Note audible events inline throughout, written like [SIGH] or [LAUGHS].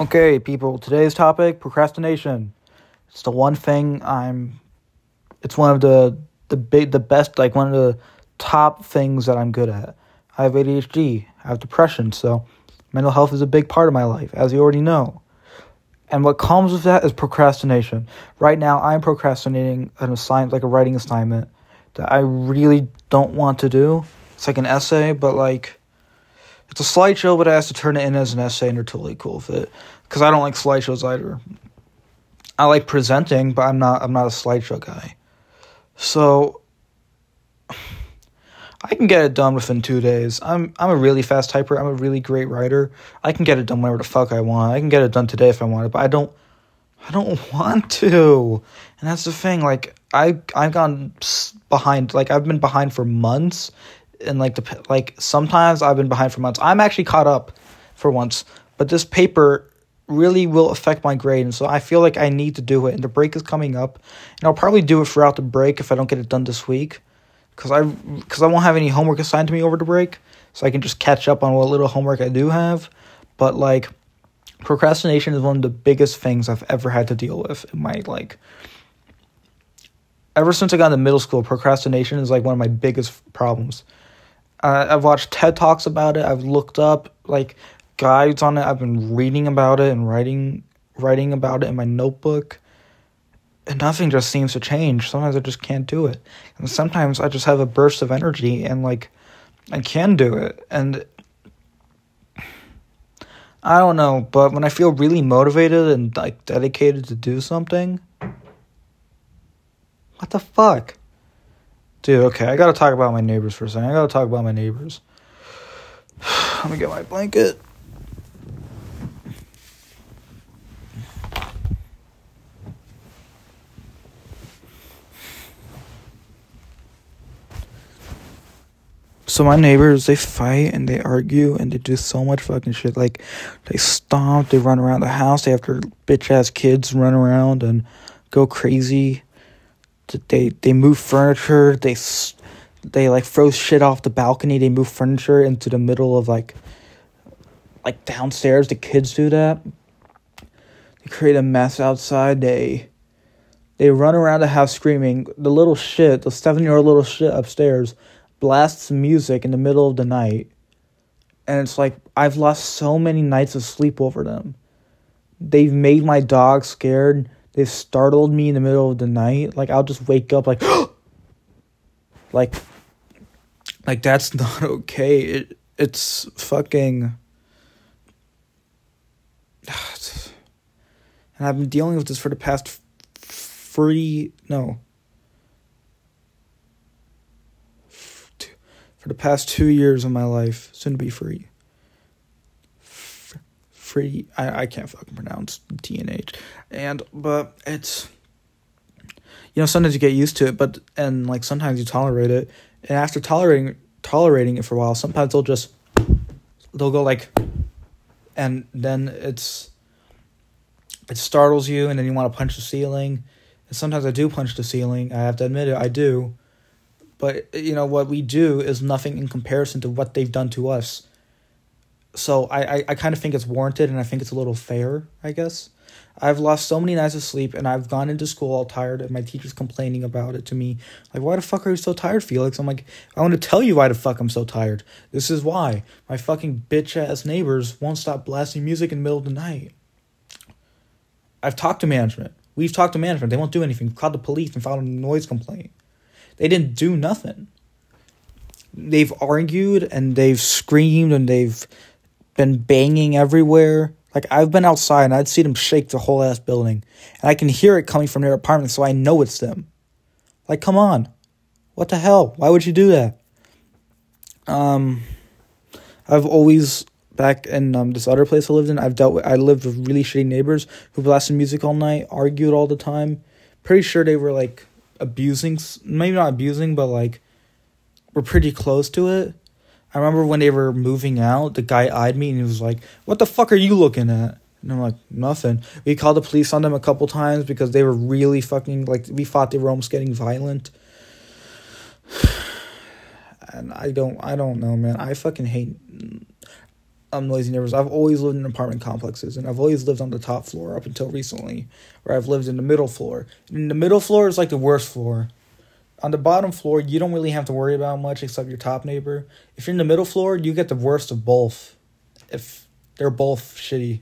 Okay, people, today's topic procrastination. It's the one thing I'm it's one of the the big the best like one of the top things that I'm good at. I have ADHD, I have depression, so mental health is a big part of my life, as you already know. And what comes with that is procrastination. Right now, I'm procrastinating an assignment, like a writing assignment, that I really don't want to do. It's like an essay, but like it's a slideshow, but I have to turn it in as an essay, and they're totally cool with it. Because I don't like slideshows either. I like presenting, but I'm not. I'm not a slideshow guy. So I can get it done within two days. I'm I'm a really fast typer. I'm a really great writer. I can get it done whenever the fuck I want. I can get it done today if I want it, but I don't. I don't [LAUGHS] want to, and that's the thing. Like I I've gone behind. Like I've been behind for months, and like the like sometimes I've been behind for months. I'm actually caught up for once, but this paper really will affect my grade, and so I feel like I need to do it. And the break is coming up, and I'll probably do it throughout the break if I don't get it done this week, because I because I won't have any homework assigned to me over the break, so I can just catch up on what little homework I do have. But like, procrastination is one of the biggest things I've ever had to deal with in my like. Ever since I got into middle school, procrastination is like one of my biggest problems. Uh, I've watched TED Talks about it. I've looked up like guides on it. I've been reading about it and writing writing about it in my notebook. And nothing just seems to change. Sometimes I just can't do it. And sometimes I just have a burst of energy and like I can do it. And I don't know, but when I feel really motivated and like dedicated to do something, what the fuck? Dude, okay, I gotta talk about my neighbors for a second. I gotta talk about my neighbors. [SIGHS] Let me get my blanket. So my neighbors, they fight and they argue and they do so much fucking shit. Like they stomp, they run around the house, they have their bitch ass kids run around and go crazy. They they move furniture. They they like throw shit off the balcony. They move furniture into the middle of like like downstairs. The kids do that. They create a mess outside. They they run around the house screaming. The little shit, the seven year old little shit upstairs blasts music in the middle of the night. And it's like, I've lost so many nights of sleep over them. They've made my dog scared. They've startled me in the middle of the night. Like, I'll just wake up like, [GASPS] like, like that's [LAUGHS] not okay. It, it's fucking. [SIGHS] And I've been dealing with this for the past three, no, for the past two years of my life, soon to be free. Free, I, I can't fucking pronounce TNH. And, but it's, you know, sometimes you get used to it, but, and like sometimes you tolerate it. And after tolerating, tolerating it for a while, sometimes they'll just, they'll go like, and then it's, it startles you, and then you want to punch the ceiling. And sometimes I do punch the ceiling. I have to admit it, I do. But you know what we do is nothing in comparison to what they've done to us. So I, I, I kind of think it's warranted and I think it's a little fair, I guess. I've lost so many nights of sleep and I've gone into school all tired and my teacher's complaining about it to me. Like, why the fuck are you so tired, Felix? I'm like, I want to tell you why the fuck I'm so tired. This is why. My fucking bitch ass neighbors won't stop blasting music in the middle of the night. I've talked to management. We've talked to management. They won't do anything. We've called the police and filed a noise complaint. They didn't do nothing. They've argued and they've screamed and they've been banging everywhere. Like I've been outside and I'd see them shake the whole ass building. And I can hear it coming from their apartment, so I know it's them. Like, come on. What the hell? Why would you do that? Um I've always back in um, this other place I lived in, I've dealt with I lived with really shitty neighbors who blasted music all night, argued all the time. Pretty sure they were like abusing, maybe not abusing, but like we're pretty close to it. I remember when they were moving out, the guy eyed me and he was like, "What the fuck are you looking at?" And I'm like, "Nothing." We called the police on them a couple times because they were really fucking like we thought they were almost getting violent. [SIGHS] And I don't, I don't know, man. I fucking hate. um, noisy neighbors. I've always lived in apartment complexes, and I've always lived on the top floor up until recently, where I've lived in the middle floor. And the middle floor is like the worst floor. On the bottom floor, you don't really have to worry about much except your top neighbor. If you're in the middle floor, you get the worst of both. If they're both shitty.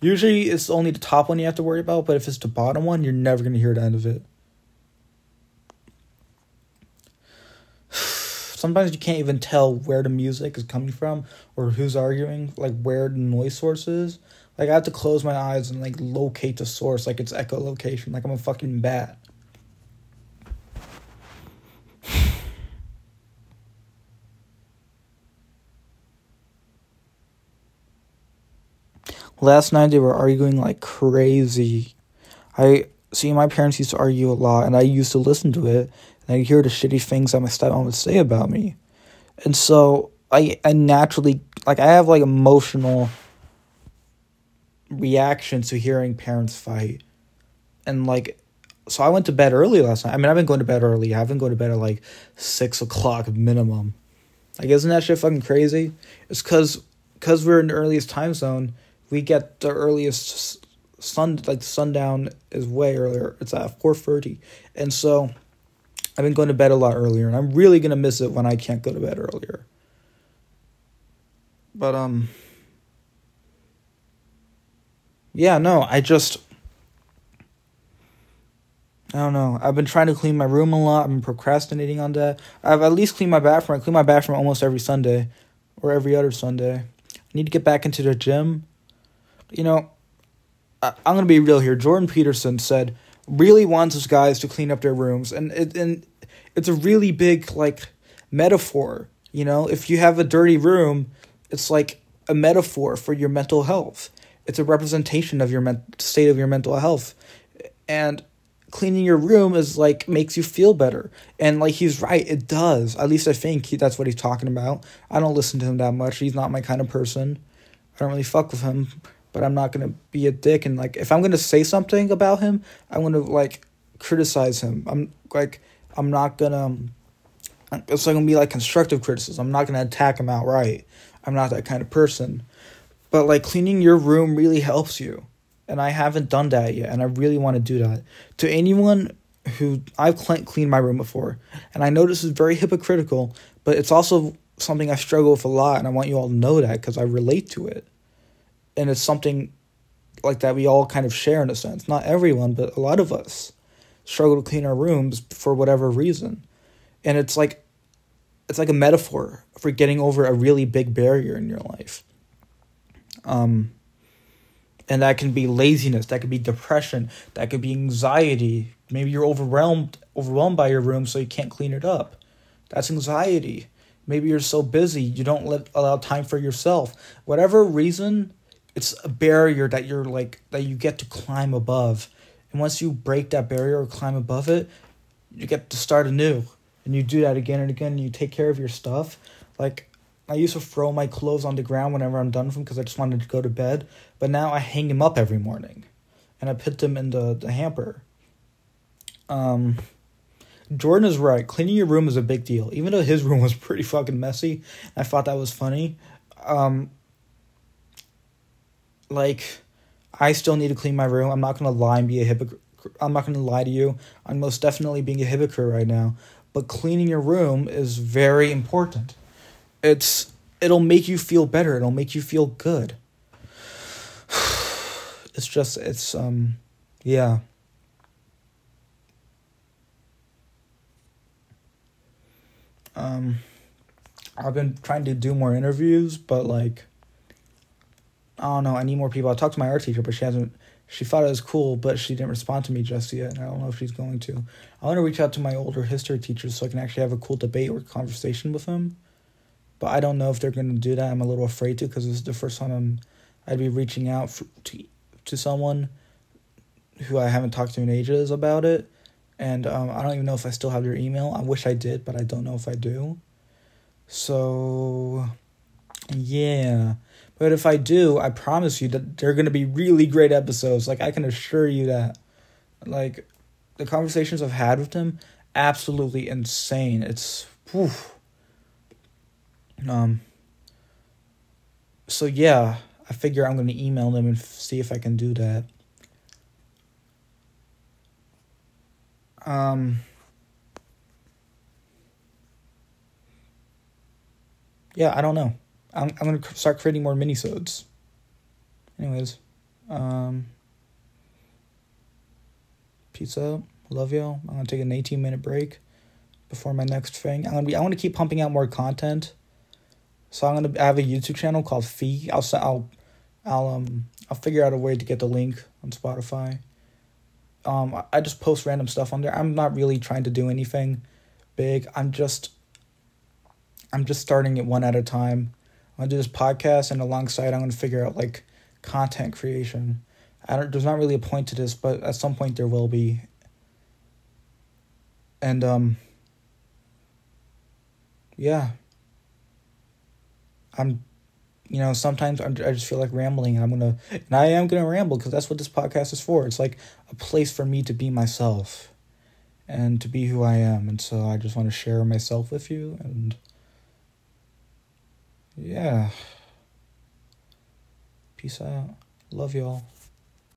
Usually, it's only the top one you have to worry about, but if it's the bottom one, you're never going to hear the end of it. [SIGHS] sometimes you can't even tell where the music is coming from or who's arguing, like where the noise source is. Like I have to close my eyes and like locate the source, like it's echolocation, like I'm a fucking bat. Last night they were arguing like crazy. I see my parents used to argue a lot and I used to listen to it and I hear the shitty things that my stepmom would say about me. And so I I naturally like I have like emotional reactions to hearing parents fight. And like so I went to bed early last night. I mean I've been going to bed early. I've been going to bed at like six o'clock minimum. Like isn't that shit fucking crazy? It's cause cause we're in the earliest time zone, we get the earliest sun like sundown is way earlier. It's at four thirty. And so I've been going to bed a lot earlier, and I'm really gonna miss it when I can't go to bed earlier. But um, yeah, no, I just. I don't know. I've been trying to clean my room a lot. I've been procrastinating on that. I've at least cleaned my bathroom. I clean my bathroom almost every Sunday or every other Sunday. I need to get back into the gym. You know, I, I'm to be real here. Jordan Peterson said really wants his guys to clean up their rooms and it and it's a really big like metaphor you know? If you have a dirty room it's like a metaphor for your mental health. It's a representation of your men- state of your mental health. And cleaning your room is like makes you feel better. And like he's right. It does. At least i think he, that's what he's talking about. I don't listen to him that much. He's not my kind of person. I don't really fuck with him but I'm not gonna be a dick and like if I'm gonna say something about him, I'm gonna like criticize him. I'm like I'm not gonna. Um, it's like gonna be like constructive criticism. I'm not gonna attack him outright. I'm not that kind of person. But like cleaning your room really helps you, and I haven't done that yet, and I really want to do that. To anyone who I've cleaned my room before, and I know this is very hypocritical, but it's also something I struggle with a lot, and I want you all to know that because I relate to it and it's something like that we all kind of share in a sense. Not everyone, but a lot of us struggle to clean our rooms for whatever reason. And it's like it's like a metaphor for getting over a really big barrier in your life. Um and that can be laziness, that could be depression, that could be anxiety. Maybe you're overwhelmed overwhelmed by your room so you can't clean it up. That's anxiety. Maybe you're so busy you don't let allow time for yourself. Whatever reason it's a barrier that you're like that you get to climb above. And once you break that barrier or climb above it you get to start anew. And you do that again and again and you take care of your stuff. Like i used to throw my clothes on the ground whenever i'm done with them because i just wanted to go to bed. But now i hang them up every morning and i put them in the, the hamper. Um jordan is right. Cleaning your room is a big deal. Even though his [LAUGHS] room was pretty fucking messy i thought that was funny. Um like I still need to clean my room. I'm not gonna lie and be a hypocrite. I'm not gonna lie to you. I'm most definitely being a hypocrite right now. But cleaning your room is very important. It's it'll make you feel better. It'll make you feel good. [SIGHS] It's just it's um yeah. Um I've been trying to do more interviews, but like I don't know. I need more people. I talked to my art teacher, but she hasn't. She thought it was cool, but she didn't respond to me just yet. And I don't know if she's going to. I want to reach out to my older history teachers so I can actually have a cool debate or conversation with them. But I don't know if they're going to do that. I'm a little afraid to because this is the first time I'm. I'd be reaching out for, to to someone who I haven't talked to in ages about it, and um, I don't even know if I still have their email. I wish I did, but I don't know if I do. So, yeah. But if I do, I promise you that they're going to be really great episodes. Like, I can assure you that. Like, the conversations I've had with them, absolutely insane. It's, whew. Um, so yeah, I figure I'm gonna email them and f- see if I can do that. Um. Yeah, I don't know. I'm I'm gonna start creating more minisodes. Anyways, um. Out. Love y'all. I'm gonna take an 18 minute break before my next thing. I'm gonna be. I want to keep pumping out more content. So I'm gonna I have a YouTube channel called Fee. I'll I'll I'll um I'll figure out a way to get the link on Spotify. Um, I just post random stuff on there. I'm not really trying to do anything big. I'm just I'm just starting it one at a time. I'm gonna do this podcast, and alongside, I'm gonna figure out like content creation. I don't. There's not really a point to this, but at some point there will be. And um. Yeah. I'm, you know, sometimes I'm, I just feel like rambling. I'm gonna, and I am gonna ramble because that's what this podcast is for. It's like a place for me to be myself, and to be who I am. And so I just want to share myself with you and. Yeah. Peace out. Love y'all.